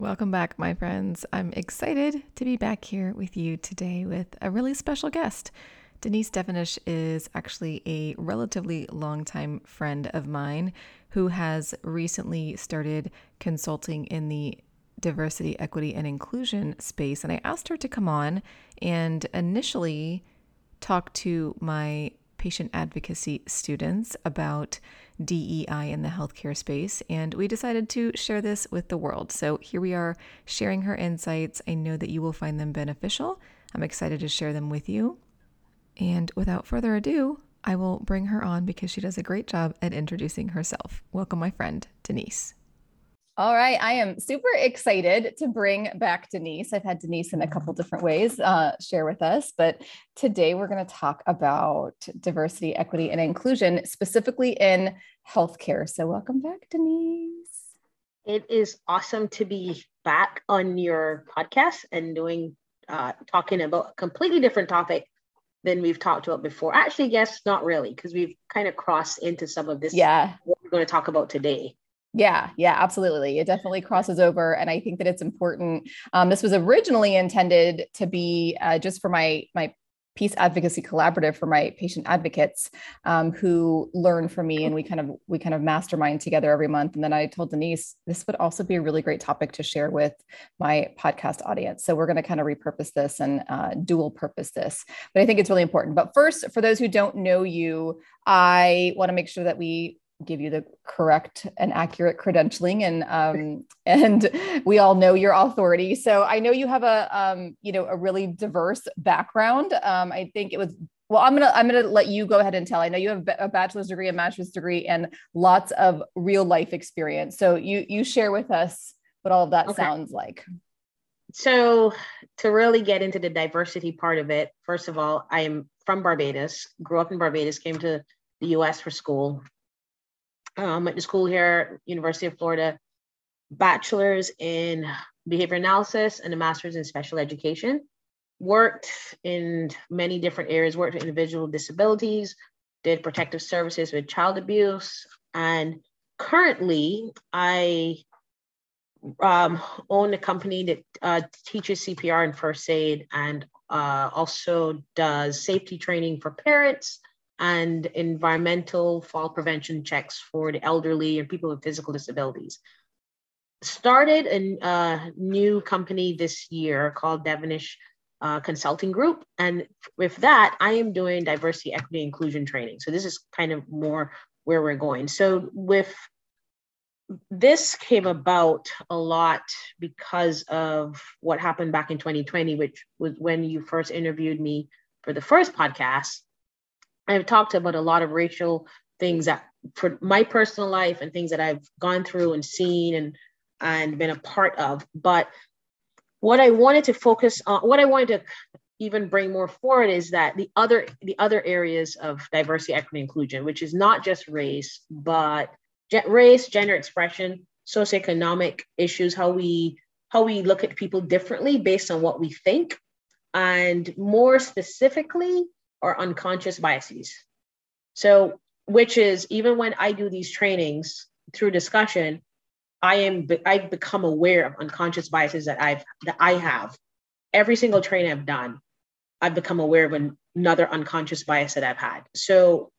Welcome back, my friends. I'm excited to be back here with you today with a really special guest. Denise Devonish is actually a relatively longtime friend of mine who has recently started consulting in the diversity, equity, and inclusion space. And I asked her to come on and initially talk to my patient advocacy students about DEI in the healthcare space, and we decided to share this with the world. So here we are sharing her insights. I know that you will find them beneficial. I'm excited to share them with you. And without further ado, I will bring her on because she does a great job at introducing herself. Welcome, my friend, Denise. All right. I am super excited to bring back Denise. I've had Denise in a couple different ways uh, share with us, but today we're going to talk about diversity, equity, and inclusion, specifically in healthcare. So, welcome back, Denise. It is awesome to be back on your podcast and doing, uh, talking about a completely different topic than we've talked about before. Actually, yes, not really, because we've kind of crossed into some of this. Yeah. What we're going to talk about today. Yeah, yeah, absolutely. It definitely crosses over, and I think that it's important. Um, this was originally intended to be uh, just for my my peace advocacy collaborative for my patient advocates um, who learn from me and we kind of we kind of mastermind together every month and then i told denise this would also be a really great topic to share with my podcast audience so we're going to kind of repurpose this and uh, dual purpose this but i think it's really important but first for those who don't know you i want to make sure that we give you the correct and accurate credentialing and um, and we all know your authority. So i know you have a um, you know a really diverse background. Um, i think it was well i'm gonna i'm gonna let you go ahead and tell. I know you have a bachelor's degree a master's degree and lots of real life experience. So you you share with us what all of that okay. sounds like. So to really get into the diversity part of it first of all i am from barbados grew up in barbados came to the us for school um, went to school here, University of Florida, bachelor's in behavior analysis and a master's in special education. Worked in many different areas, worked with individual disabilities, did protective services with child abuse, and currently I um, own a company that uh, teaches CPR and first aid and uh, also does safety training for parents and environmental fall prevention checks for the elderly and people with physical disabilities. Started a new company this year called Devonish uh, Consulting Group. And with that, I am doing diversity, equity, inclusion training. So this is kind of more where we're going. So with this came about a lot because of what happened back in 2020, which was when you first interviewed me for the first podcast. I've talked about a lot of racial things that for my personal life and things that I've gone through and seen and and been a part of. But what I wanted to focus on, what I wanted to even bring more forward is that the other the other areas of diversity, equity, inclusion, which is not just race, but race, gender expression, socioeconomic issues, how we how we look at people differently based on what we think, and more specifically, or unconscious biases. So, which is even when I do these trainings through discussion, I am I've become aware of unconscious biases that I've that I have. Every single training I've done, I've become aware of another unconscious bias that I've had. So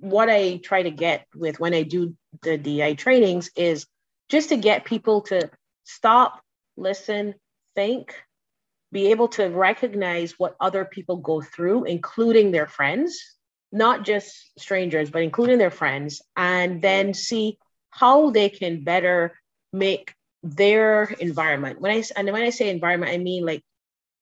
what I try to get with when I do the DI trainings is just to get people to stop, listen, think, be able to recognize what other people go through, including their friends, not just strangers, but including their friends, and then see how they can better make their environment. When I and when I say environment, I mean like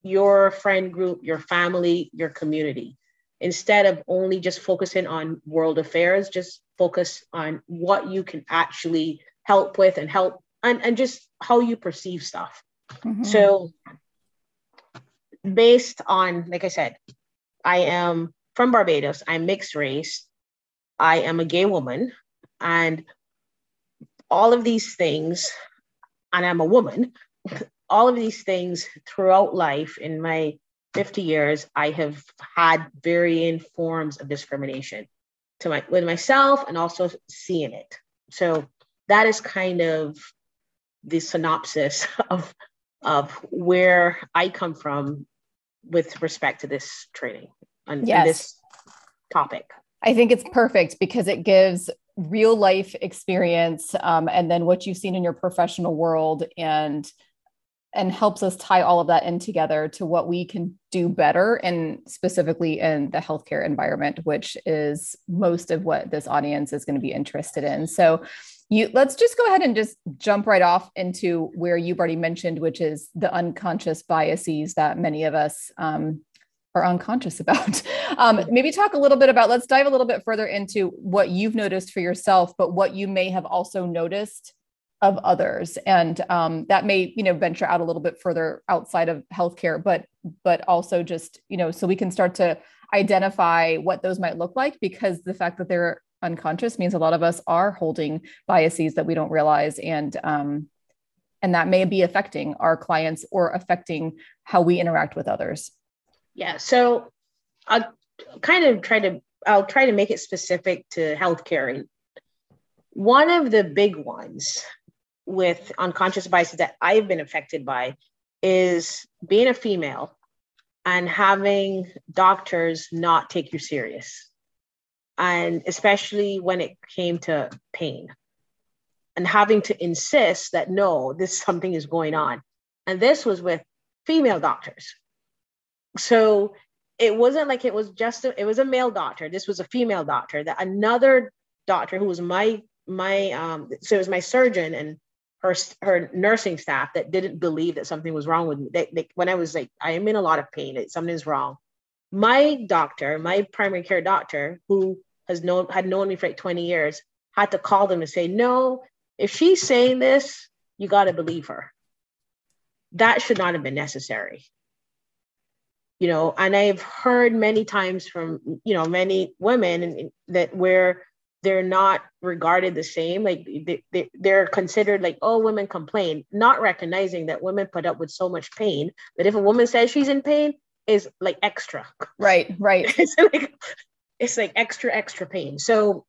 your friend group, your family, your community. Instead of only just focusing on world affairs, just focus on what you can actually help with and help and, and just how you perceive stuff. Mm-hmm. So based on, like I said, I am from Barbados, I'm mixed race, I am a gay woman, and all of these things, and I'm a woman, all of these things throughout life in my 50 years, I have had varying forms of discrimination to my with myself and also seeing it. So that is kind of the synopsis of of where I come from with respect to this training and, yes. and this topic. I think it's perfect because it gives real life experience um, and then what you've seen in your professional world and and helps us tie all of that in together to what we can do better and specifically in the healthcare environment which is most of what this audience is going to be interested in so you let's just go ahead and just jump right off into where you've already mentioned which is the unconscious biases that many of us um, are unconscious about. Um, maybe talk a little bit about let's dive a little bit further into what you've noticed for yourself but what you may have also noticed of others. And um, that may you know venture out a little bit further outside of healthcare but but also just you know so we can start to identify what those might look like because the fact that they're unconscious means a lot of us are holding biases that we don't realize and um, and that may be affecting our clients or affecting how we interact with others yeah so i'll kind of try to i'll try to make it specific to healthcare one of the big ones with unconscious biases that I've been affected by is being a female and having doctors not take you serious. And especially when it came to pain and having to insist that no, this something is going on. And this was with female doctors. So it wasn't like it was just a, it was a male doctor. This was a female doctor that another doctor who was my my um so it was my surgeon and her her nursing staff that didn't believe that something was wrong with me. They, they, when I was like, I am in a lot of pain, something's wrong. My doctor, my primary care doctor, who has known had known me for like 20 years, had to call them and say, no, if she's saying this, you got to believe her. That should not have been necessary. You know, and I've heard many times from, you know, many women that where they're not regarded the same like they, they, they're considered like oh women complain not recognizing that women put up with so much pain that if a woman says she's in pain is like extra right right like it's like extra extra pain so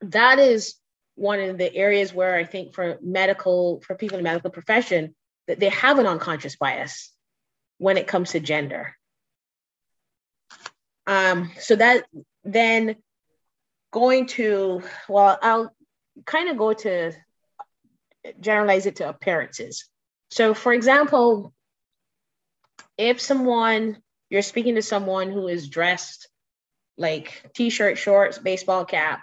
that is one of the areas where i think for medical for people in the medical profession that they have an unconscious bias when it comes to gender um so that then going to, well, I'll kind of go to generalize it to appearances. So, for example, if someone, you're speaking to someone who is dressed like t shirt, shorts, baseball cap,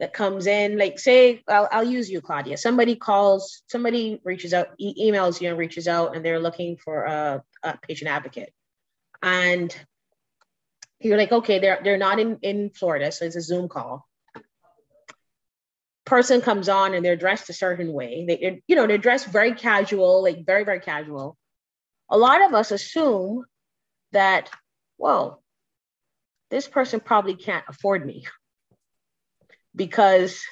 that comes in, like, say, I'll, I'll use you, Claudia. Somebody calls, somebody reaches out, e- emails you and reaches out, and they're looking for a, a patient advocate. And you're like, okay, they're they're not in, in Florida, so it's a Zoom call. Person comes on and they're dressed a certain way. They, you know, they're dressed very casual, like very, very casual. A lot of us assume that, whoa, this person probably can't afford me. Because,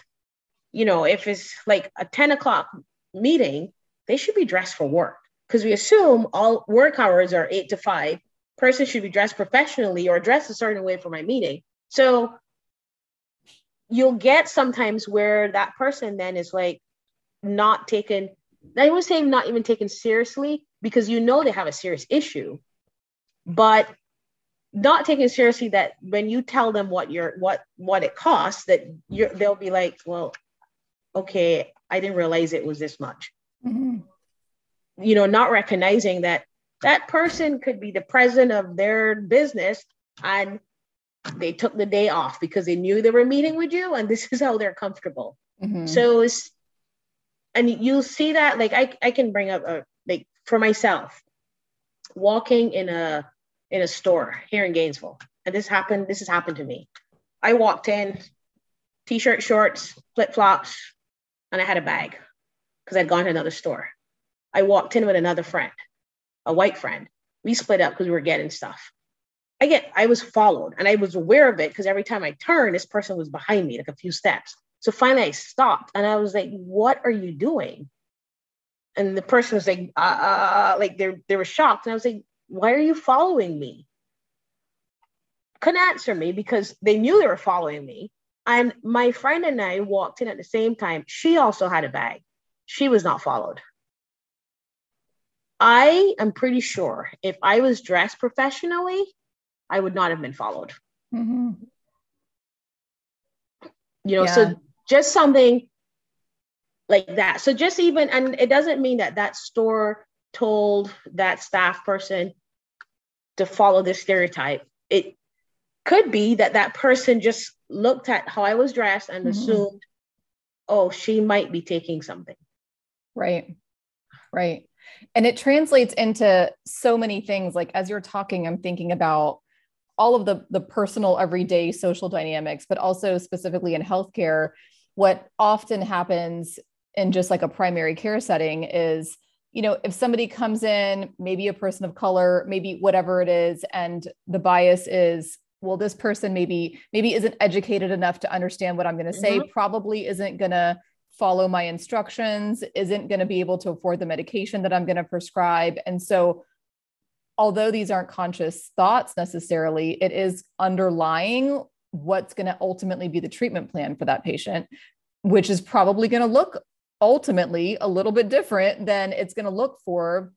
you know, if it's like a 10 o'clock meeting, they should be dressed for work. Because we assume all work hours are eight to five person should be dressed professionally or dressed a certain way for my meeting. So you'll get sometimes where that person then is like not taken, I would say not even taken seriously because you know they have a serious issue, but not taking seriously that when you tell them what your what what it costs, that you're they'll be like, well, okay, I didn't realize it was this much. Mm-hmm. You know, not recognizing that that person could be the president of their business and they took the day off because they knew they were meeting with you and this is how they're comfortable mm-hmm. so it's and you'll see that like i, I can bring up a like for myself walking in a in a store here in gainesville and this happened this has happened to me i walked in t-shirt shorts flip-flops and i had a bag because i'd gone to another store i walked in with another friend a white friend. We split up because we were getting stuff. I get, I was followed and I was aware of it because every time I turned, this person was behind me, like a few steps. So finally I stopped and I was like, what are you doing? And the person was like, uh, uh, uh like they they were shocked. And I was like, why are you following me? Couldn't answer me because they knew they were following me. And my friend and I walked in at the same time. She also had a bag. she was not followed. I am pretty sure if I was dressed professionally, I would not have been followed. Mm-hmm. You know, yeah. so just something like that. So just even, and it doesn't mean that that store told that staff person to follow this stereotype. It could be that that person just looked at how I was dressed and mm-hmm. assumed, oh, she might be taking something. Right. Right. And it translates into so many things. Like as you're talking, I'm thinking about all of the the personal everyday social dynamics, but also specifically in healthcare, what often happens in just like a primary care setting is you know if somebody comes in maybe a person of color maybe whatever it is and the bias is well this person maybe maybe isn't educated enough to understand what i'm going to say mm-hmm. probably isn't going to follow my instructions isn't going to be able to afford the medication that i'm going to prescribe and so although these aren't conscious thoughts necessarily it is underlying what's going to ultimately be the treatment plan for that patient which is probably going to look ultimately a little bit different than it's going to look for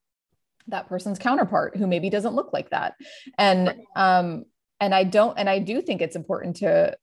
that person's counterpart who maybe doesn't look like that. And um and i don't and i do think it's important to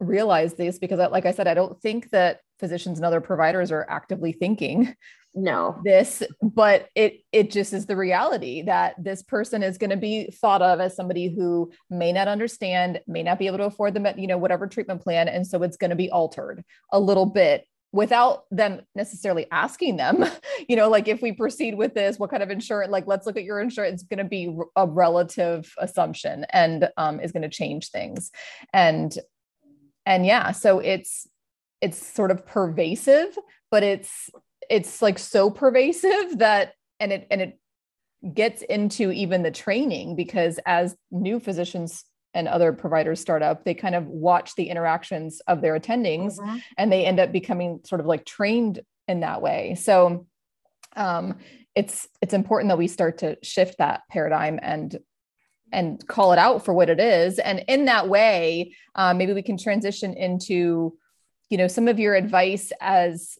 realize this because like i said i don't think that physicians and other providers are actively thinking no. this but it it just is the reality that this person is going to be thought of as somebody who may not understand may not be able to afford the you know whatever treatment plan. And so it's going to be altered a little bit without them necessarily asking them you know like if we proceed with this what kind of insurance like let's look at your insurance it's going to be a relative assumption and um, is going to change things. And and yeah so it's it's sort of pervasive but it's it's like so pervasive that and it and it gets into even the training because as new physicians and other providers start up, they kind of watch the interactions of their attendings mm-hmm. and they end up becoming sort of like trained in that way. So um, it's it's important that we start to shift that paradigm and and call it out for what it is. And in that way, uh, maybe we can transition into, you know, some of your advice as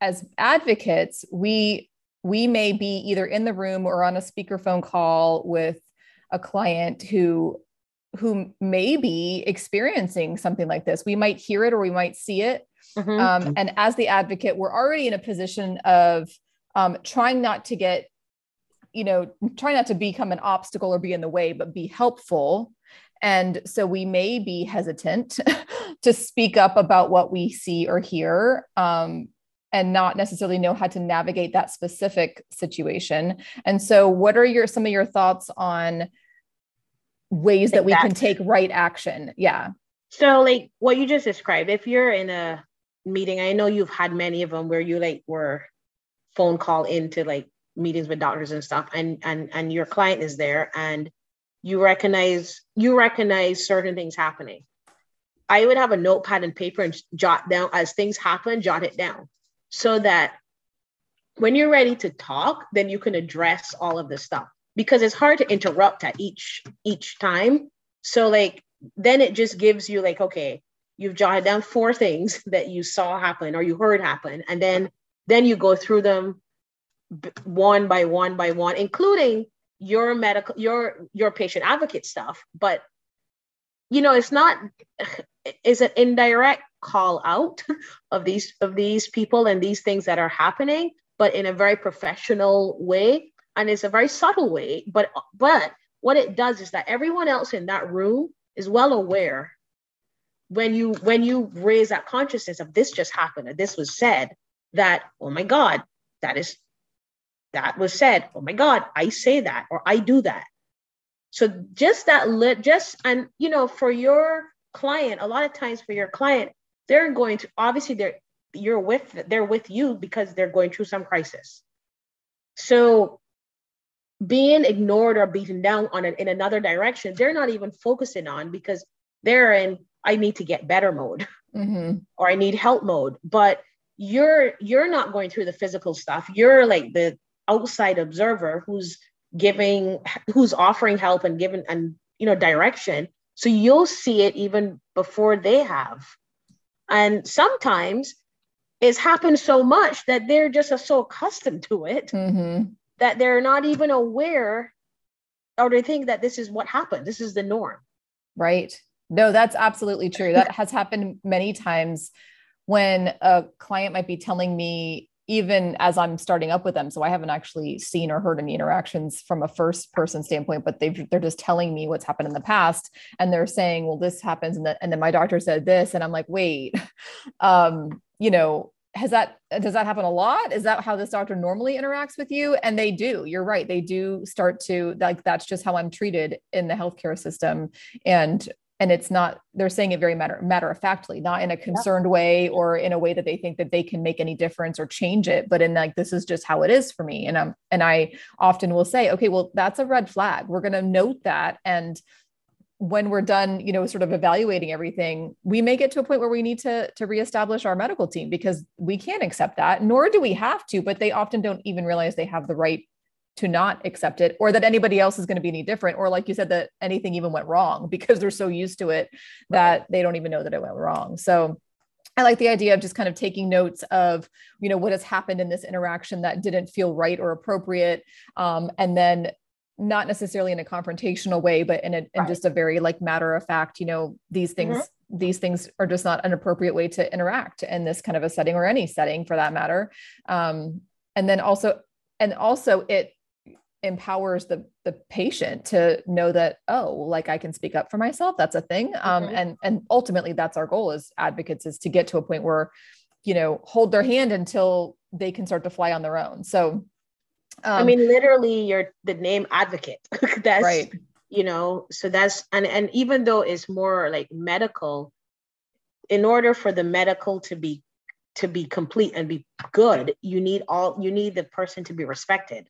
as advocates. We we may be either in the room or on a speakerphone call with a client who who may be experiencing something like this. We might hear it or we might see it. Mm-hmm. Um, and as the advocate, we're already in a position of um, trying not to get, you know, trying not to become an obstacle or be in the way, but be helpful. And so we may be hesitant to speak up about what we see or hear. Um, and not necessarily know how to navigate that specific situation. And so, what are your some of your thoughts on ways that we can take right action. Yeah. So like what you just described, if you're in a meeting, I know you've had many of them where you like were phone call into like meetings with doctors and stuff and and and your client is there and you recognize you recognize certain things happening. I would have a notepad and paper and jot down as things happen, jot it down so that when you're ready to talk, then you can address all of this stuff because it's hard to interrupt at each each time. So like then it just gives you like okay you've jotted down four things that you saw happen or you heard happen. And then then you go through them one by one by one including your medical your your patient advocate stuff. But you know it's not it's an indirect call out of these of these people and these things that are happening but in a very professional way and it's a very subtle way but but what it does is that everyone else in that room is well aware when you when you raise that consciousness of this just happened or this was said that oh my god that is that was said. Oh my god i say that or i do that. So just that lit just and you know for your client a lot of times for your client they're going to obviously they're you're with they're with you because they're going through some crisis. So being ignored or beaten down on in another direction they're not even focusing on because they're in i need to get better mode. Mm-hmm. or i need help mode. But you're you're not going through the physical stuff. You're like the outside observer who's giving who's offering help and giving and you know direction. So you'll see it even before they have. And sometimes it's happened so much that they're just so accustomed to it. Mm-hmm. That they're not even aware or they think that this is what happened. This is the norm. Right. No, that's absolutely true. That has happened many times when a client might be telling me even as I'm starting up with them. So I haven't actually seen or heard any interactions from a first person standpoint, but they they're just telling me what's happened in the past. And they're saying, well, this happens. And, the, and then my doctor said this. And I'm like, wait, um, you know, has that does that happen a lot? Is that how this doctor normally interacts with you? And they do you're right they do start to like that's just how i'm treated in the healthcare system. And and it's not they're saying it very matter matter of factly not in a concerned yeah. way or in a way that they think that they can make any difference or change it but in like this is just how it is for me. And i'm and i often will say okay well that's a red flag. We're going to note that and when we're done you know sort of evaluating everything we may get to a point where we need to to reestablish our medical team because we can't accept that nor do we have to but they often don't even realize they have the right to not accept it or that anybody else is going to be any different or like you said that anything even went wrong because they're so used to it that they don't even know that it went wrong. So I like the idea of just kind of taking notes of, you know, what has happened in this interaction that didn't feel right or appropriate, um, and then not necessarily in a confrontational way, but in, a, in right. just a very like matter of fact, you know, these things, mm-hmm. these things are just not an appropriate way to interact in this kind of a setting or any setting for that matter. Um, and then also, and also it empowers the the patient to know that oh like i can speak up for myself that's a thing um mm-hmm. and and ultimately that's our goal as advocates is to get to a point where you know hold their hand until they can start to fly on their own so um, i mean literally you're the name advocate that's right you know so that's and and even though it's more like medical in order for the medical to be to be complete and be good you need all you need the person to be respected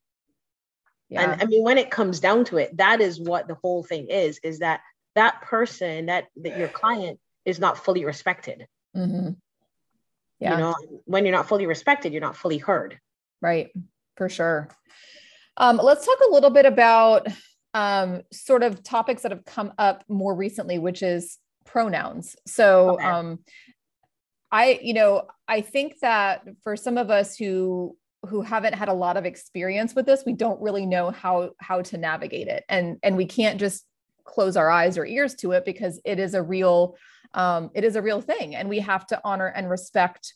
yeah. And I mean, when it comes down to it, that is what the whole thing is, is that that person, that, that your client is not fully respected. Mm-hmm. Yeah. You know, when you're not fully respected, you're not fully heard. Right. For sure. Um, let's talk a little bit about um, sort of topics that have come up more recently, which is pronouns. So, okay. um, I, you know, I think that for some of us who who haven't had a lot of experience with this we don't really know how how to navigate it and and we can't just close our eyes or ears to it because it is a real um, it is a real thing and we have to honor and respect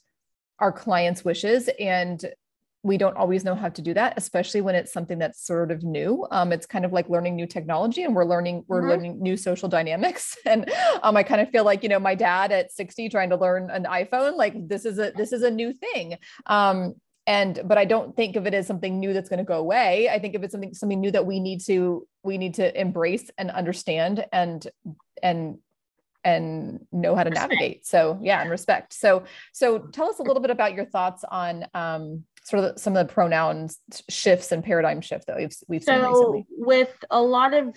our clients wishes and we don't always know how to do that especially when it's something that's sort of new. Um, it's kind of like learning new technology and we're learning we're mm-hmm. learning new social dynamics. And um, i kind of feel like you know my dad at 60 trying to learn an iphone like this is a this is a new thing. Um, and but i don't think of it as something new that's going to go away. I think of it something something new that we need to we need to embrace and understand and and and know how to navigate. So yeah and respect. So so tell us a little bit about your thoughts on um sort of some of the pronouns shifts and paradigm shift that we've, we've so seen recently with a lot of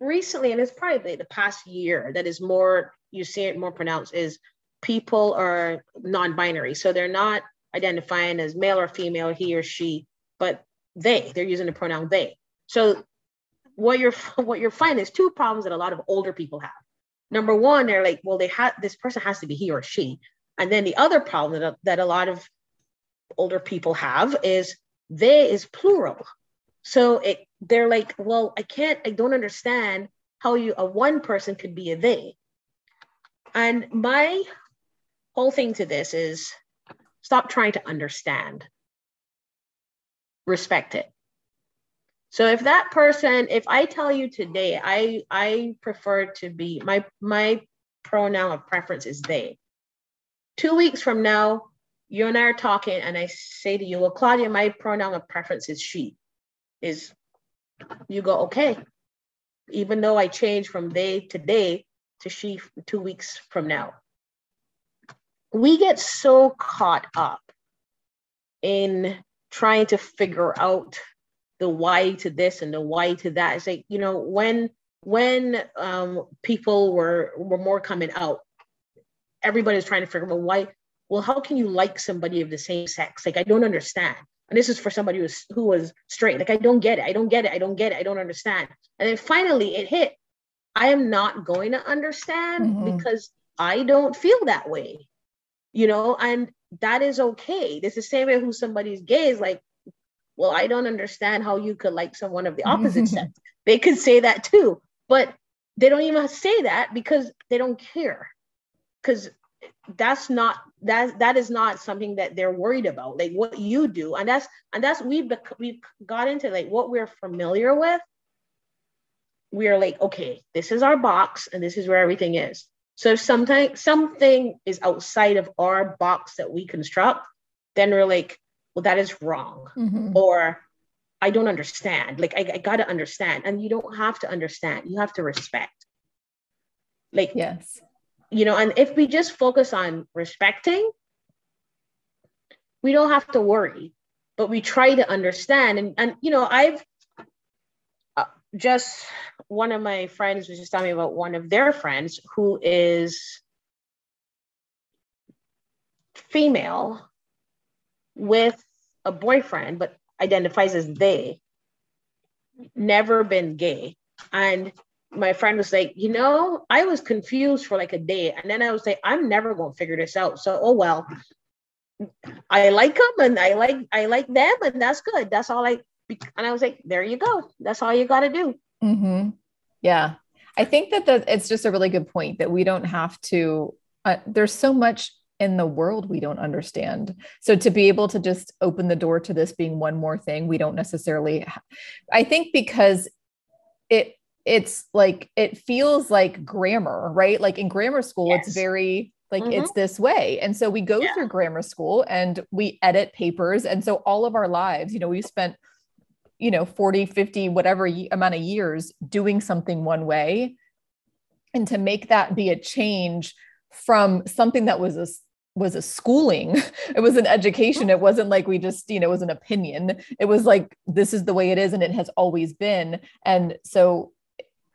recently and it's probably the past year that is more you see it more pronounced is people are non-binary so they're not identifying as male or female, he or she, but they, they're using the pronoun they. So what you're what you're finding is two problems that a lot of older people have. Number one, they're like, well, they have this person has to be he or she. And then the other problem that, that a lot of older people have is they is plural. So it they're like, well, I can't, I don't understand how you a one person could be a they. And my whole thing to this is Stop trying to understand. Respect it. So if that person, if I tell you today, I I prefer to be my my pronoun of preference is they. Two weeks from now, you and I are talking, and I say to you, well, Claudia, my pronoun of preference is she. Is you go, okay. Even though I change from they to they to she two weeks from now we get so caught up in trying to figure out the why to this and the why to that. It's like, you know, when when um, people were were more coming out, everybody's trying to figure out why. Well, how can you like somebody of the same sex? Like, I don't understand. And this is for somebody who's who was straight. Like, I don't get it. I don't get it. I don't get it. I don't understand. And then finally, it hit. I am not going to understand mm-hmm. because I don't feel that way you know and that is okay. It's the same way who somebody's gay is like, well, I don't understand how you could like someone of the opposite sex. They could say that too, but they don't even say that because they don't care. Because that's not that that is not something that they're worried about. Like what you do, and that's and that's we've we've got into like what we're familiar with. We are like, okay, this is our box, and this is where everything is. So if something something is outside of our box that we construct, then we're like, well, that is wrong. Mm-hmm. Or I don't understand. Like I, I gotta understand. And you don't have to understand, you have to respect. Like yes, you know, and if we just focus on respecting, we don't have to worry, but we try to understand. And and you know, I've uh, just one of my friends was just telling me about one of their friends who is female with a boyfriend, but identifies as they, never been gay. And my friend was like, you know, I was confused for like a day. And then I was like, I'm never going to figure this out. So, oh, well, I like them and I like, I like them and that's good. That's all I, and I was like, there you go. That's all you got to do. Mm-hmm. Yeah. I think that the, it's just a really good point that we don't have to, uh, there's so much in the world we don't understand. So to be able to just open the door to this being one more thing, we don't necessarily, I think because it, it's like, it feels like grammar, right? Like in grammar school, yes. it's very, like mm-hmm. it's this way. And so we go yeah. through grammar school and we edit papers. And so all of our lives, you know, we spent you know 40 50 whatever amount of years doing something one way and to make that be a change from something that was a was a schooling it was an education it wasn't like we just you know it was an opinion it was like this is the way it is and it has always been and so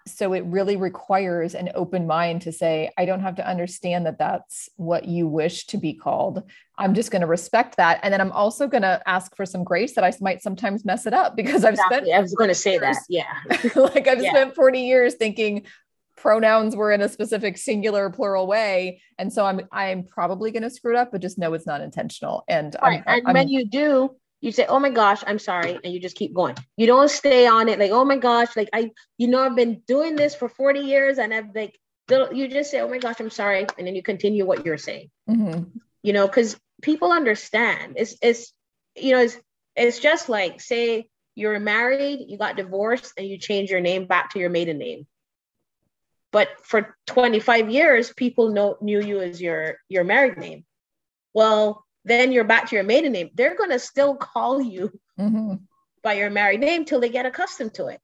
so it really requires an open mind to say i don't have to understand that that's what you wish to be called i'm just going to respect that and then i'm also going to ask for some grace that i might sometimes mess it up because i've exactly. spent i was going to say that yeah like i've yeah. spent 40 years thinking pronouns were in a specific singular plural way and so i'm i'm probably going to screw it up but just know it's not intentional and right. I'm, and I'm, when you do you say, "Oh my gosh, I'm sorry," and you just keep going. You don't stay on it like, "Oh my gosh, like I, you know, I've been doing this for 40 years, and I've like." You just say, "Oh my gosh, I'm sorry," and then you continue what you're saying. Mm-hmm. You know, because people understand. It's it's you know it's it's just like say you're married, you got divorced, and you change your name back to your maiden name. But for 25 years, people know knew you as your your married name. Well, then you're back to your maiden name. They're going to still call you mm-hmm. by your married name till they get accustomed to it.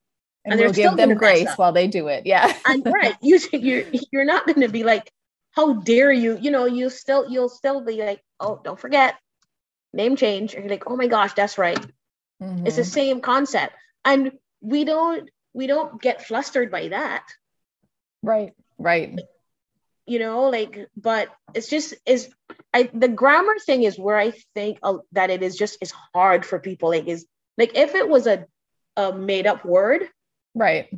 And, and we'll give them grace while they do it. Yeah. and right. You, you're, you're not going to be like, how dare you? You know, you still, you'll still be like, oh, don't forget name change. And you're like, oh my gosh, that's right. Mm-hmm. It's the same concept. And we don't, we don't get flustered by that. Right. Right you know like but it's just is i the grammar thing is where i think uh, that it is just is hard for people. Like is like if it was a, a made up word right.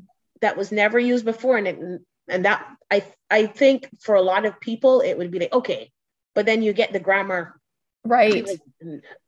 that was never used before and it and that i i think for a lot of people it would be like okay but then you get the grammar. Right.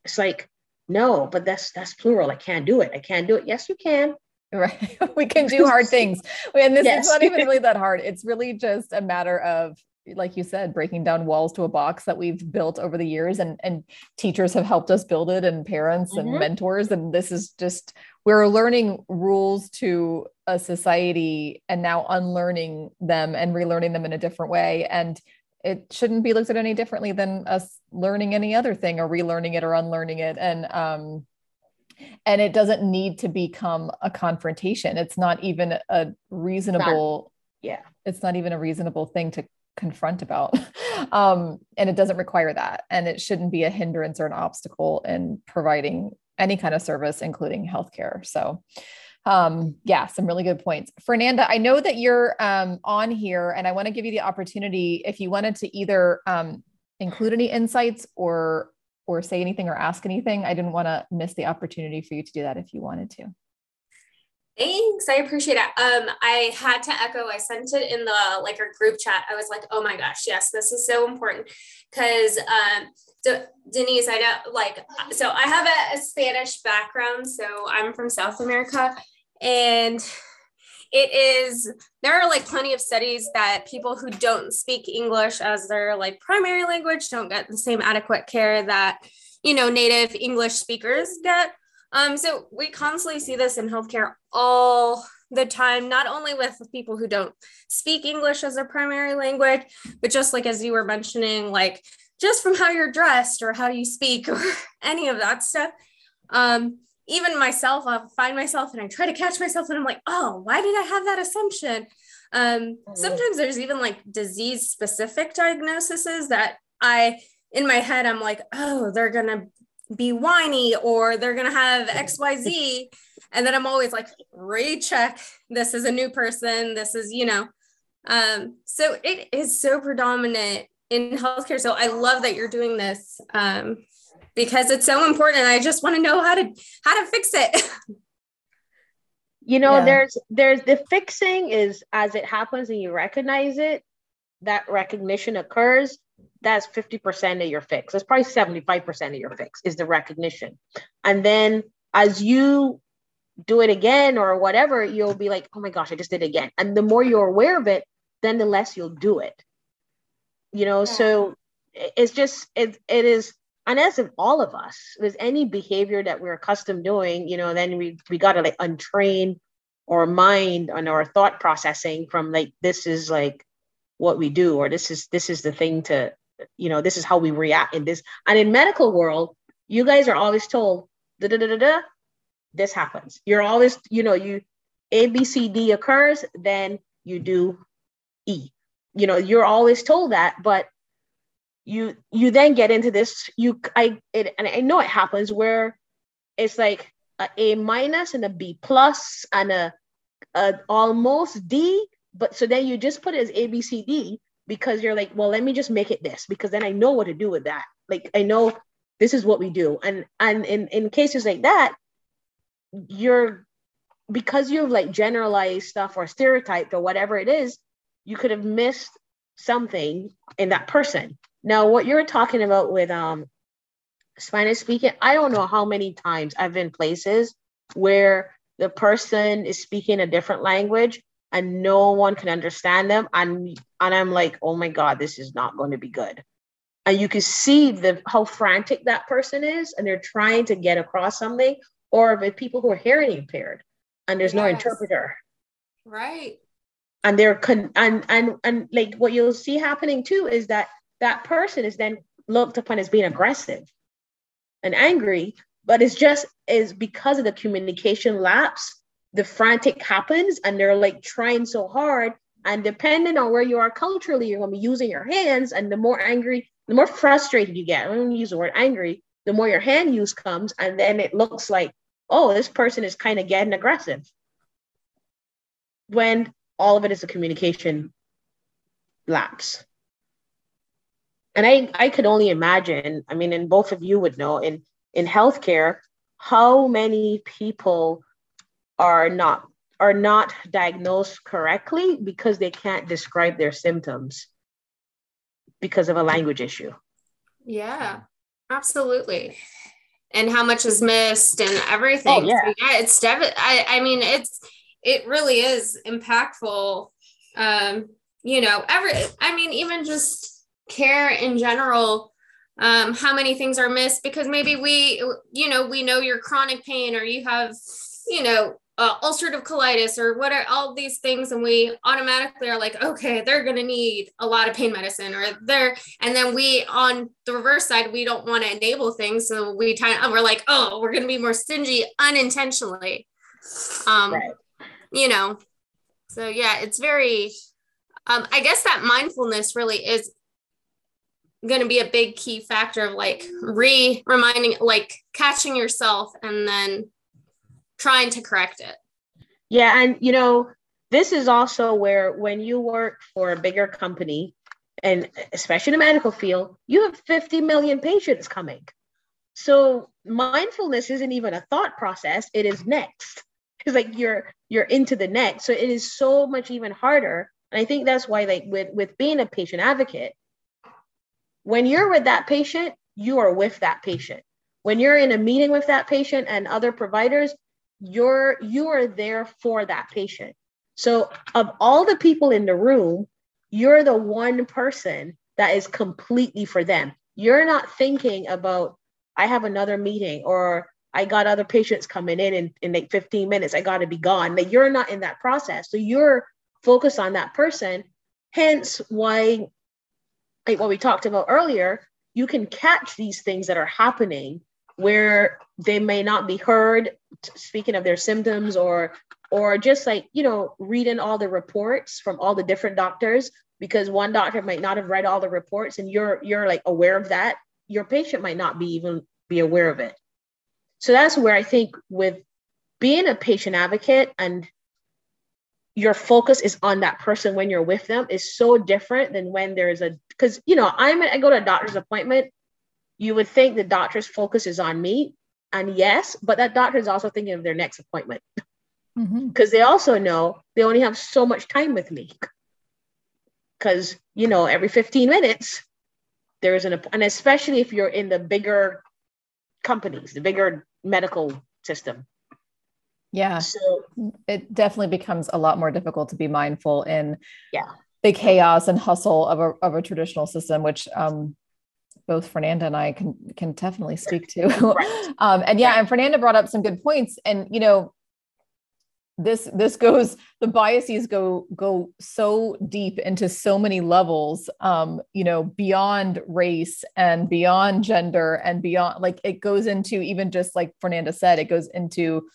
It's like no but that's that's plural. I can't do it. I can't do it. Yes you can Right. we can do hard things. And this yes. is not even really that hard. It's really just a matter of like you said breaking down walls to a box that we've built over the years and and teachers have helped us build it and parents mm-hmm. and mentors and this is just we're learning rules to a society and now unlearning them and relearning them in a different way and it shouldn't be looked at any differently than us learning any other thing or relearning it or unlearning it and um and it doesn't need to become a confrontation. It's not even a reasonable not, yeah. it's not even a reasonable thing to confront about. Um, and it doesn't require that and it shouldn't be a hindrance or an obstacle in providing any kind of service including healthcare. So um, yeah some really good points. Fernanda i know that you're um, on here and i want to give you the opportunity if you wanted to either um, include any insights or or say anything or ask anything, I didn't want to miss the opportunity for you to do that if you wanted to. Thanks. I appreciate it. Um, I had to echo, I sent it in the like our group chat. I was like, oh my gosh, yes, this is so important. Cause um, Denise, I know like so I have a, a Spanish background. So I'm from South America and it is there are like plenty of studies that people who don't speak english as their like primary language don't get the same adequate care that you know native english speakers get um, so we constantly see this in healthcare all the time, not only with people who don't speak English as their primary language, but just like as you were mentioning, like just from how you're dressed or how you speak or any of that stuff. Um, even myself, I'll find myself and I try to catch myself and I'm like, oh, why did I have that assumption? Um, mm-hmm. sometimes there's even like disease specific diagnoses that I, in my head, I'm like, oh, they're going to be whiny or they're going to have XYZ. and then I'm always like, recheck. This is a new person. This is, you know. Um, so it is so predominant in healthcare. So I love that you're doing this um, because it's so important. I just want to know how to how to fix it. you know, yeah. there's there's the fixing is as it happens and you recognize it, that recognition occurs that's 50% of your fix. That's probably 75% of your fix is the recognition. And then as you do it again or whatever, you'll be like, oh my gosh, I just did it again. And the more you're aware of it, then the less you'll do it. You know, yeah. so it's just it it is and as in all of us, there's any behavior that we're accustomed doing, you know, then we we gotta like untrain our mind and our thought processing from like this is like what we do or this is this is the thing to you know, this is how we react in this. And in medical world, you guys are always told, da da da da da, this happens. You're always, you know, you A, B, C, D occurs, then you do E. You know, you're always told that, but you you then get into this. You I it, and I know it happens where it's like a A minus and a B plus and a, a almost D, but so then you just put it as A B C D, because you're like, well, let me just make it this because then I know what to do with that. Like I know this is what we do. And and in, in cases like that, you're because you've like generalized stuff or stereotyped or whatever it is, you could have missed something in that person. Now, what you're talking about with um Spanish speaking, I don't know how many times I've been places where the person is speaking a different language and no one can understand them and and i'm like oh my god this is not going to be good. And you can see the how frantic that person is and they're trying to get across something or with people who are hearing impaired and there's yes. no interpreter. Right. And they're con- and and and like what you'll see happening too is that that person is then looked upon as being aggressive and angry but it's just is because of the communication lapse the frantic happens and they're like trying so hard. And depending on where you are culturally, you're going to be using your hands. And the more angry, the more frustrated you get. I don't use the word angry, the more your hand use comes. And then it looks like, oh, this person is kind of getting aggressive. When all of it is a communication lapse. And I, I could only imagine, I mean, and both of you would know in, in healthcare, how many people are not are not diagnosed correctly because they can't describe their symptoms because of a language issue. Yeah, absolutely. And how much is missed and everything. Oh, yeah. So yeah, it's definitely, I, I mean, it's, it really is impactful. Um, you know, every, I mean, even just care in general, um, how many things are missed because maybe we, you know, we know your chronic pain or you have, you know, uh, ulcerative colitis or what are all these things and we automatically are like okay they're going to need a lot of pain medicine or they're and then we on the reverse side we don't want to enable things so we kind of we're like oh we're going to be more stingy unintentionally um right. you know so yeah it's very um i guess that mindfulness really is going to be a big key factor of like re reminding like catching yourself and then trying to correct it. Yeah. And, you know, this is also where when you work for a bigger company, and especially in the medical field, you have 50 million patients coming. So mindfulness isn't even a thought process, it is next. it's like you're you're into the next so it is so much even harder and i think that's why like with with being a patient advocate when you're with that patient you are with that patient when you're in a meeting with that patient and other providers you're you are there for that patient so of all the people in the room you're the one person that is completely for them you're not thinking about i have another meeting or I got other patients coming in in, in like 15 minutes. I got to be gone. Like you're not in that process. So you're focused on that person. Hence why, like what we talked about earlier, you can catch these things that are happening where they may not be heard speaking of their symptoms or or just like you know reading all the reports from all the different doctors because one doctor might not have read all the reports and you're you're like aware of that your patient might not be even be aware of it. So that's where I think with being a patient advocate and your focus is on that person when you're with them is so different than when there's a because you know I'm I go to a doctor's appointment. You would think the doctor's focus is on me, and yes, but that doctor is also thinking of their next appointment because mm-hmm. they also know they only have so much time with me. Because you know every 15 minutes there is an and especially if you're in the bigger companies, the bigger medical system. Yeah. So it definitely becomes a lot more difficult to be mindful in yeah. The chaos and hustle of a, of a traditional system, which um, both Fernanda and I can can definitely speak to. Right. um, and yeah, right. and Fernanda brought up some good points. And you know, this this goes the biases go go so deep into so many levels um you know beyond race and beyond gender and beyond like it goes into even just like fernanda said it goes into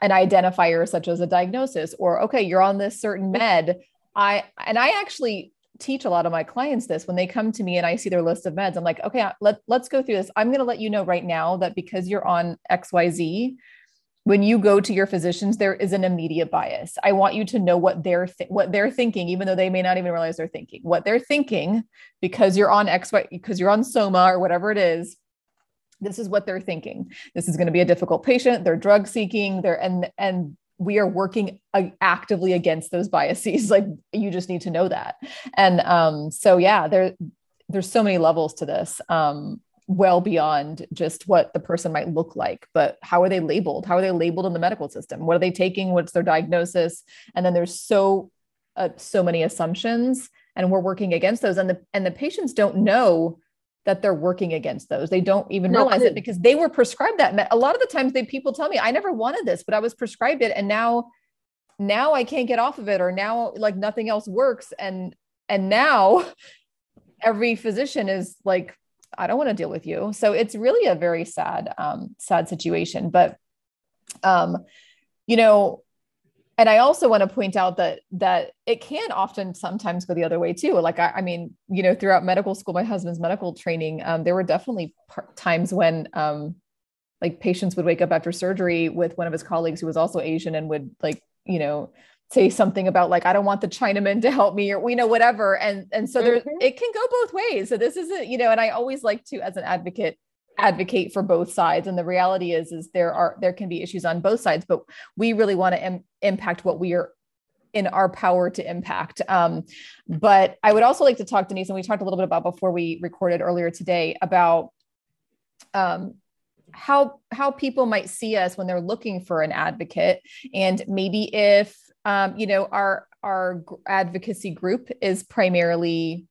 an identifier such as a diagnosis or okay you're on this certain med i and i actually teach a lot of my clients this. When they come to me and I see their list of meds. I'm like, okay, let, let's go through this. I'm going to let you know right now that because you're on XYZ, when you go to your physicians there is an immediate bias. I want you to know what they're th- what they're thinking even though they may not even realize they're thinking. What they're thinking because you're on x y because you're on soma or whatever it is this is what they're thinking. This is going to be a difficult patient. They're drug seeking. They're and and we are working actively against those biases. Like you just need to know that. And um so yeah there there's so many levels to this um well beyond just what the person might look like but how are they labeled? How are they labeled in the medical system? What are they taking? What's their diagnosis? And then there's so uh, so many assumptions and we're working against those. And the and the patients don't know that they're working against those they don't even no, realize it because they were prescribed that a lot of the times they people tell me i never wanted this but i was prescribed it and now now i can't get off of it or now like nothing else works and and now every physician is like I don't want to deal with you. So it's really a very sad, um, sad situation. But, um, you know, and I also want to point out that that it can often sometimes go the other way too. Like I, I mean, you know, throughout medical school, my husband's medical training, um, there were definitely times when um, like patients would wake up after surgery with one of his colleagues who was also Asian and would like, you know, say something about like I don't want the Chinaman to help me or we know whatever and and so there mm-hmm. it can go both ways so this isn't you know and I always like to as an advocate advocate for both sides. And the reality is is there are there can be issues on both sides but we really want to Im- impact what we are in our power to impact. Um, but I would also like to talk Denise and we talked a little bit about before we recorded earlier today about um, how how people might see us when they're looking for an advocate. And maybe if um, you know, our our advocacy group is primarily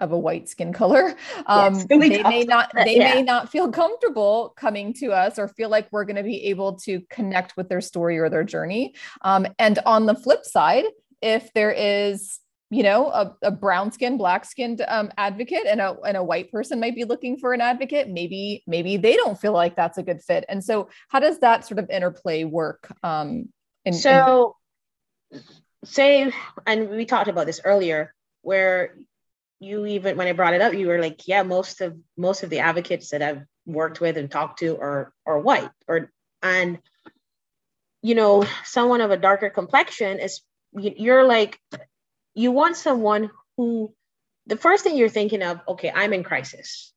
of a white skin color. Um, yes, they may not they yeah. may not feel comfortable coming to us or feel like we're going to be able to connect with their story or their journey. Um, and on the flip side, if there is you know a, a brown skinned black skinned um, advocate and a, and a white person might be looking for an advocate maybe maybe they don't feel like that's a good fit and so how does that sort of interplay work um in, so say, and we talked about this earlier, where you even when I brought it up, you were like, yeah, most of most of the advocates that I've worked with and talked to are are white, or and you know, someone of a darker complexion is you're like, you want someone who the first thing you're thinking of, okay, I'm in crisis.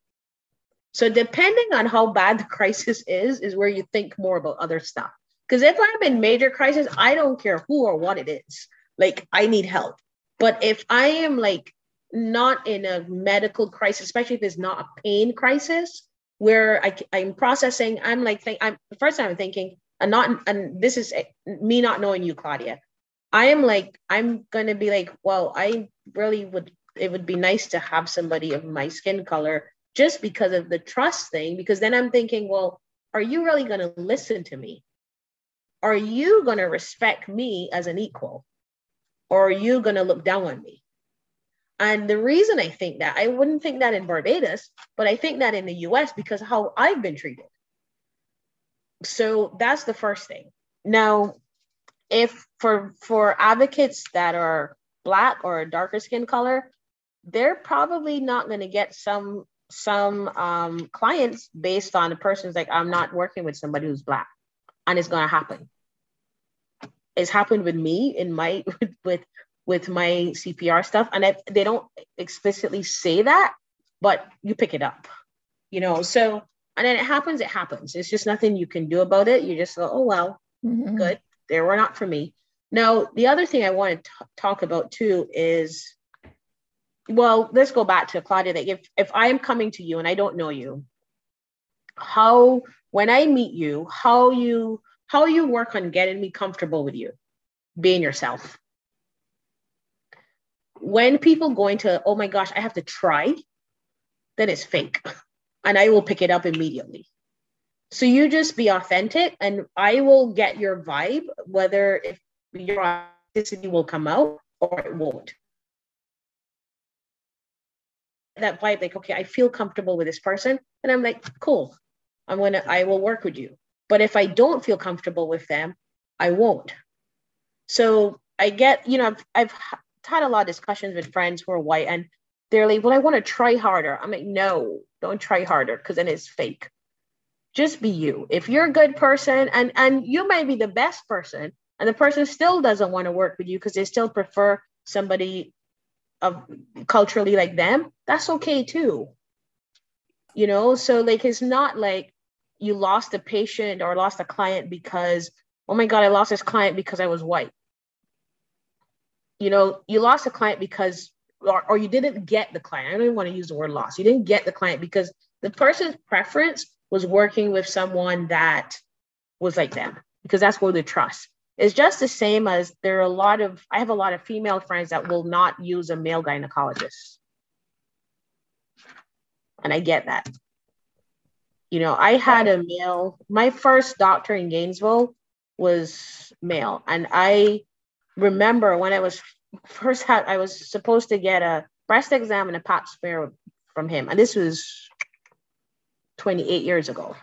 So depending on how bad the crisis is, is where you think more about other stuff. Because if I'm in major crisis, I don't care who or what it is. Like I need help. But if I am like not in a medical crisis, especially if it's not a pain crisis, where I, I'm processing, I'm like, think, I'm the first time I'm thinking, and not, and this is eh, me not knowing you, Claudia. I am like, I'm gonna be like, well, I really would. It would be nice to have somebody of my skin color just because of the trust thing. Because then I'm thinking, well, are you really gonna listen to me? Are you gonna respect me as an equal, or are you gonna look down on me? And the reason I think that, I wouldn't think that in Barbados, but I think that in the US because how I've been treated. So that's the first thing. Now, if for for advocates that are black or a darker skin color, they're probably not going to get some some um, clients based on the person's like, I'm not working with somebody who's black, and it's going to happen. It's happened with me in my with, with with my CPR stuff. And I, they don't explicitly say that, but you pick it up, you know? So, and then it happens, it happens. It's just nothing you can do about it. You just go, oh, well, mm-hmm. good. They were not for me. Now, the other thing I want to t- talk about too is, well, let's go back to Claudia. That if if I am coming to you and I don't know you, how when I meet you, how you how you work on getting me comfortable with you, being yourself when people go into, oh my gosh, I have to try, then it's fake. And I will pick it up immediately. So you just be authentic and I will get your vibe, whether if your authenticity will come out or it won't. That vibe, like, okay, I feel comfortable with this person. And I'm like, cool, I'm gonna, I will work with you. But if I don't feel comfortable with them, I won't. So I get, you know, I've, I've had a lot of discussions with friends who are white and they're like, well, I want to try harder. I'm like, no, don't try harder because then it's fake. Just be you. If you're a good person and and you might be the best person and the person still doesn't want to work with you because they still prefer somebody of culturally like them, that's okay too. You know, so like it's not like you lost a patient or lost a client because, oh my God, I lost this client because I was white you know, you lost a client because, or, or you didn't get the client. I don't even want to use the word loss. You didn't get the client because the person's preference was working with someone that was like them because that's where they trust. It's just the same as there are a lot of, I have a lot of female friends that will not use a male gynecologist. And I get that. You know, I had a male, my first doctor in Gainesville was male. And I remember when I was first had I was supposed to get a breast exam and a pap smear from him, and this was 28 years ago.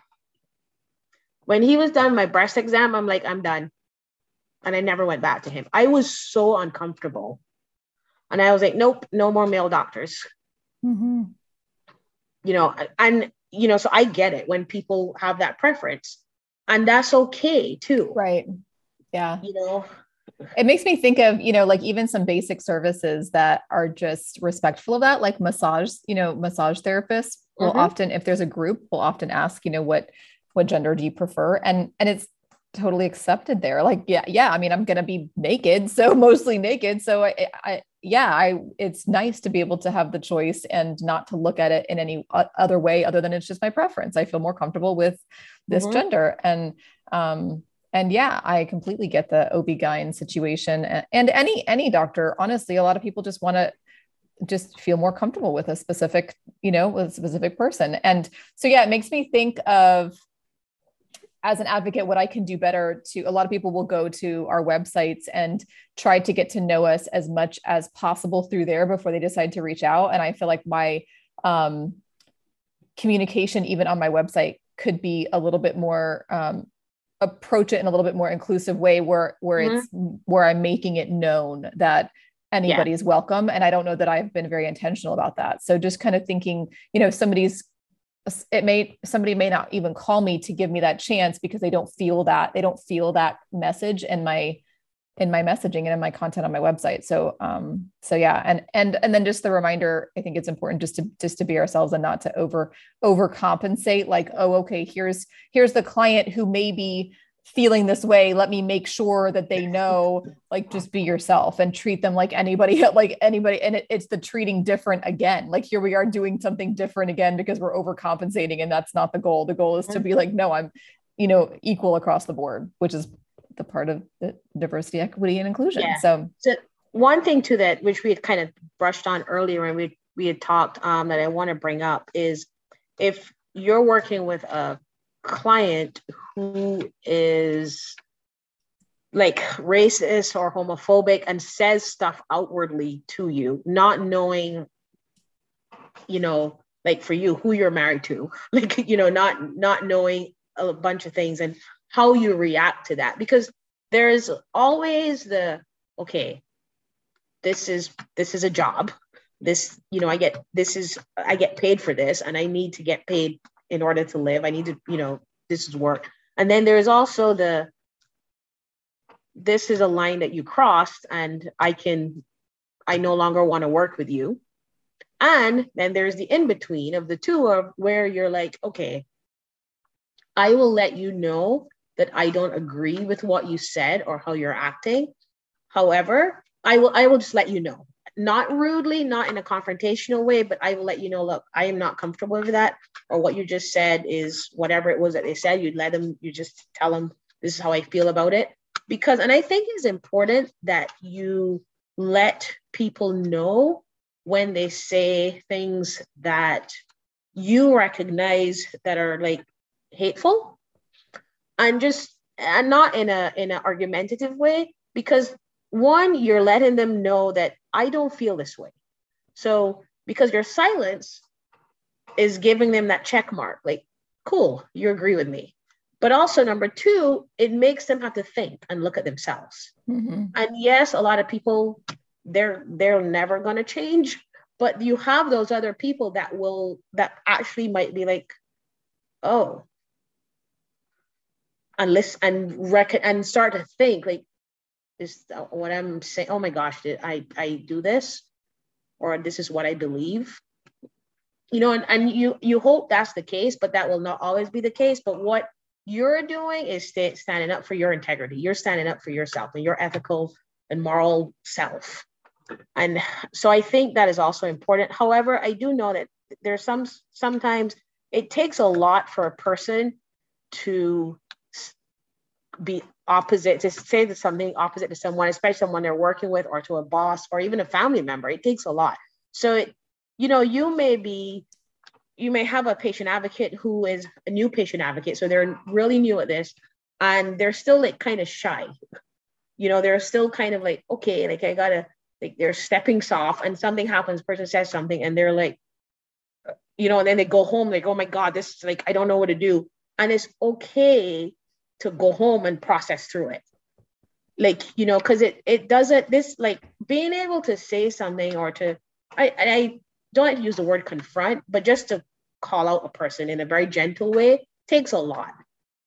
When he was done my breast exam, I'm like, I'm done. And I never went back to him. I was so uncomfortable. And I was like, nope, no more male doctors. Mm-hmm. You know, and you know, so I get it when people have that preference. And that's okay too. Right. Yeah. You know, it makes me think of you know like even some basic services that are just respectful of that like massage you know massage therapists will mm-hmm. often if there's a group will often ask you know what what gender do you prefer? And and it's totally accepted there. Like yeah yeah i mean i'm gonna be naked so mostly naked. So I, I yeah i it's nice to be able to have the choice and not to look at it in any other way other than it's just my preference. I feel more comfortable with this mm-hmm. gender. And um and yeah i completely get the ob-gyn situation and any any doctor honestly a lot of people just want to just feel more comfortable with a specific you know with a specific person. And so yeah it makes me think of as an advocate what i can do better to a lot of people will go to our websites and try to get to know us as much as possible through there before they decide to reach out. And i feel like my um, communication even on my website could be a little bit more um, approach it in a little bit more inclusive way where where mm-hmm. it's where I'm making it known that anybody yeah. is welcome and I don't know that I've been very intentional about that. So just kind of thinking, you know, somebody's it may somebody may not even call me to give me that chance because they don't feel that they don't feel that message and my in my messaging and in my content on my website. So um so yeah and and and then just the reminder i think it's important just to just to be ourselves and not to over overcompensate like oh okay here's here's the client who maybe feeling this way. Let me make sure that they know like just be yourself and treat them like anybody like anybody and it, it's the treating different again. Like here we are doing something different again because we're overcompensating and that's not the goal. The goal is to be like no i'm you know equal across the board which is the part of the diversity equity and inclusion yeah. so so one thing to that which we had kind of brushed on earlier and we we had talked um, that i want to bring up is if you're working with a client who is like racist or homophobic and says stuff outwardly to you, not knowing, you know, like for you, who you're married to, like, you know, not not knowing a bunch of things and how you react to that. Because there's always the okay, this is this is a job. This, you know, I get this is I get paid for this and I need to get paid in order to live. I need to, you know, this is work. And then there's also the this is a line that you crossed and I can I no longer want to work with you. And then there's the in between of the two of where you're like, okay, I will let you know that I don't agree with what you said or how you're acting. However, I will I will just let you know not rudely, not in a confrontational way, but I will let you know, look, I am not comfortable with that. Or what you just said is whatever it was that they said, you'd let them, you just tell them, this is how I feel about it. Because, and I think it's important that you let people know when they say things that you recognize that are like hateful and just and not in a in an argumentative way because one you're letting them know that I don't feel this way. So because your silence is giving them that check mark, like, cool, you agree with me. But also, number two, it makes them have to think and look at themselves. Mm-hmm. And yes, a lot of people, they're they're never gonna change, but you have those other people that will that actually might be like, oh, and listen and reckon and start to think like is what I'm saying. Oh my gosh, did I I do this, or this is what I believe. You know, and, and you you hope that's the case, but that will not always be the case. But what you're doing is st- standing up for your integrity. You're standing up for yourself and your ethical and moral self. And so I think that is also important. However, I do know that there's some sometimes it takes a lot for a person to be opposite to say that something opposite to someone especially someone they're working with or to a boss or even a family member it takes a lot. So it, you know you may be you may have a patient advocate who is a new patient advocate so they're really new at this and they're still like kind of shy. You know they're still kind of like okay like i gotta like they're stepping soft and something happens person says something and they're like you know and then they go home like oh my god this is like i don't know what to do. And it's okay to go home and process through it. Like you know because it it doesn't this like being able to say something or to i i don't like use the word confront but just to call out a person in a very gentle way takes a lot.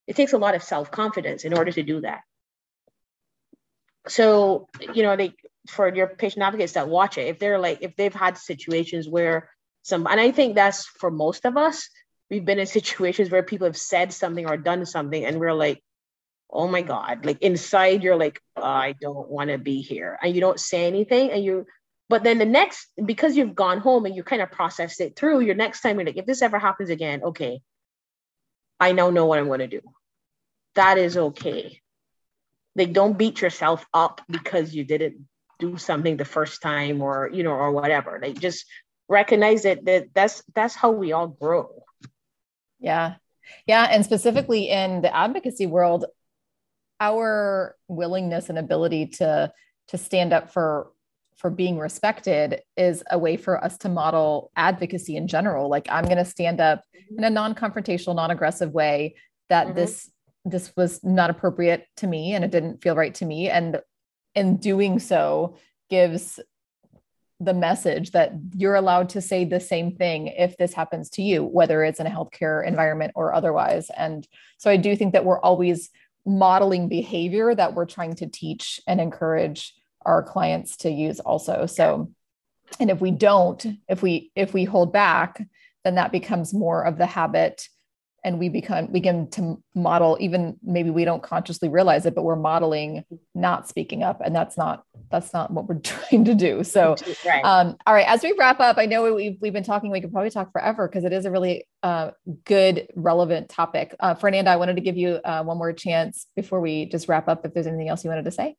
It takes a lot of self-confidence in order to do that. So you know they for your patient advocates that watch it if they're like if they've had situations where some and i think that's for most of us we've been in situations where people have said something or done something and we're like oh my god like inside you're like oh, i don't want to be here. And you don't say anything and you but then the next because you've gone home and you kind of processed it through your next time you're like if this ever happens again okay i now know what i'm going to do. That is okay. Like don't beat yourself up because you didn't do something the first time or you know or whatever. Like just recognize that, that that's that's how we all grow yeah. Yeah. And specifically in the advocacy world, our willingness and ability to to stand up for for being respected is a way for us to model advocacy in general like i'm going to stand up in a non-confrontational non-aggressive way that mm-hmm. this this was not appropriate to me and it didn't feel right to me and in doing so gives the message that you're allowed to say the same thing if this happens to you, whether it's in a healthcare environment or otherwise. And so I do think that we're always modeling behavior that we're trying to teach and encourage our clients to use also. So and if we don't, if we if we hold back, then that becomes more of the habit and we become begin to model even maybe we don't consciously realize it but we're modeling not speaking up and that's not that's not what we're trying to do. So right. um, all right as we wrap up i know we've, we've been talking we could probably talk forever because it is a really uh, good relevant topic. Uh, fernanda i wanted to give you uh, one more chance before we just wrap up if there's anything else you wanted to say.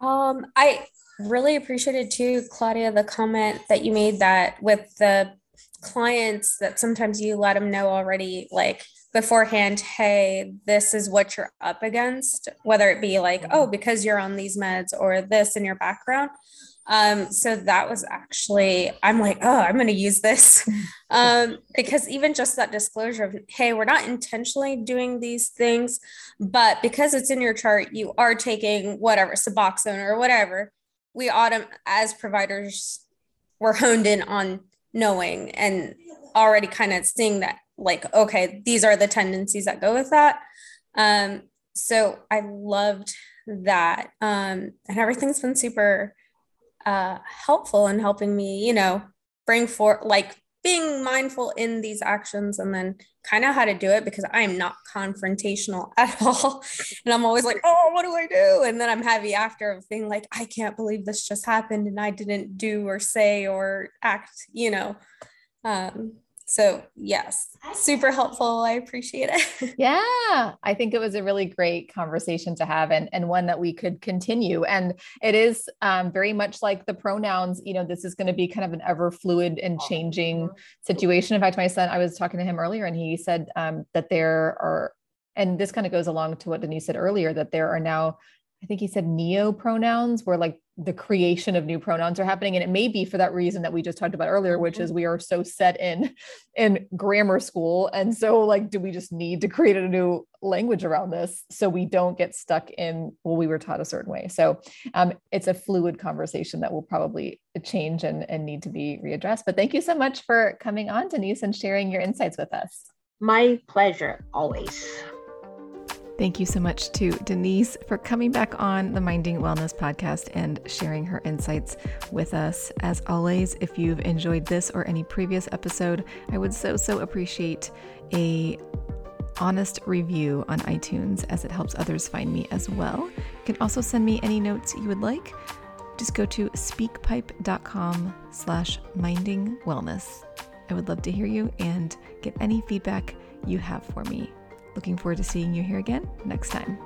Um, i really appreciated too claudia the comment that you made that with the clients that sometimes you let them know already like beforehand hey this is what you're up against whether it be like oh because you're on these meds or this in your background. Um, so that was actually i'm like oh i'm going to use this. Um, because even just that disclosure of hey we're not intentionally doing these things but because it's in your chart you are taking whatever suboxone or whatever we autumn as providers we're honed in on knowing and already kind of seeing that like okay these are the tendencies that go with that. Um so i loved that. Um and everything's been super uh helpful in helping me you know bring forth like being mindful in these actions and then kind of how to do it because I'm not confrontational at all. And I'm always like, oh, what do I do? And then I'm heavy after of being like, I can't believe this just happened and I didn't do or say or act, you know. Um, so, yes, super helpful. I appreciate it. yeah, I think it was a really great conversation to have and, and one that we could continue. And it is um, very much like the pronouns, you know, this is going to be kind of an ever fluid and changing situation. In fact, my son, I was talking to him earlier and he said um, that there are, and this kind of goes along to what Denise said earlier, that there are now I think he said neo pronouns, where like the creation of new pronouns are happening. And it may be for that reason that we just talked about earlier, which is mm-hmm. we are so set in in grammar school. And so like, do we just need to create a new language around this so we don't get stuck in, well, we were taught a certain way. So um, it's a fluid conversation that will probably change and, and need to be readdressed. But thank you so much for coming on, Denise, and sharing your insights with us. My pleasure, always. Thank you so much to Denise for coming back on the Minding Wellness podcast and sharing her insights with us. As always, if you've enjoyed this or any previous episode, I would so, so appreciate a honest review on iTunes as it helps others find me as well. You can also send me any notes you would like. Just go to speakpipe.com slash minding wellness. I would love to hear you and get any feedback you have for me. Looking forward to seeing you here again next time.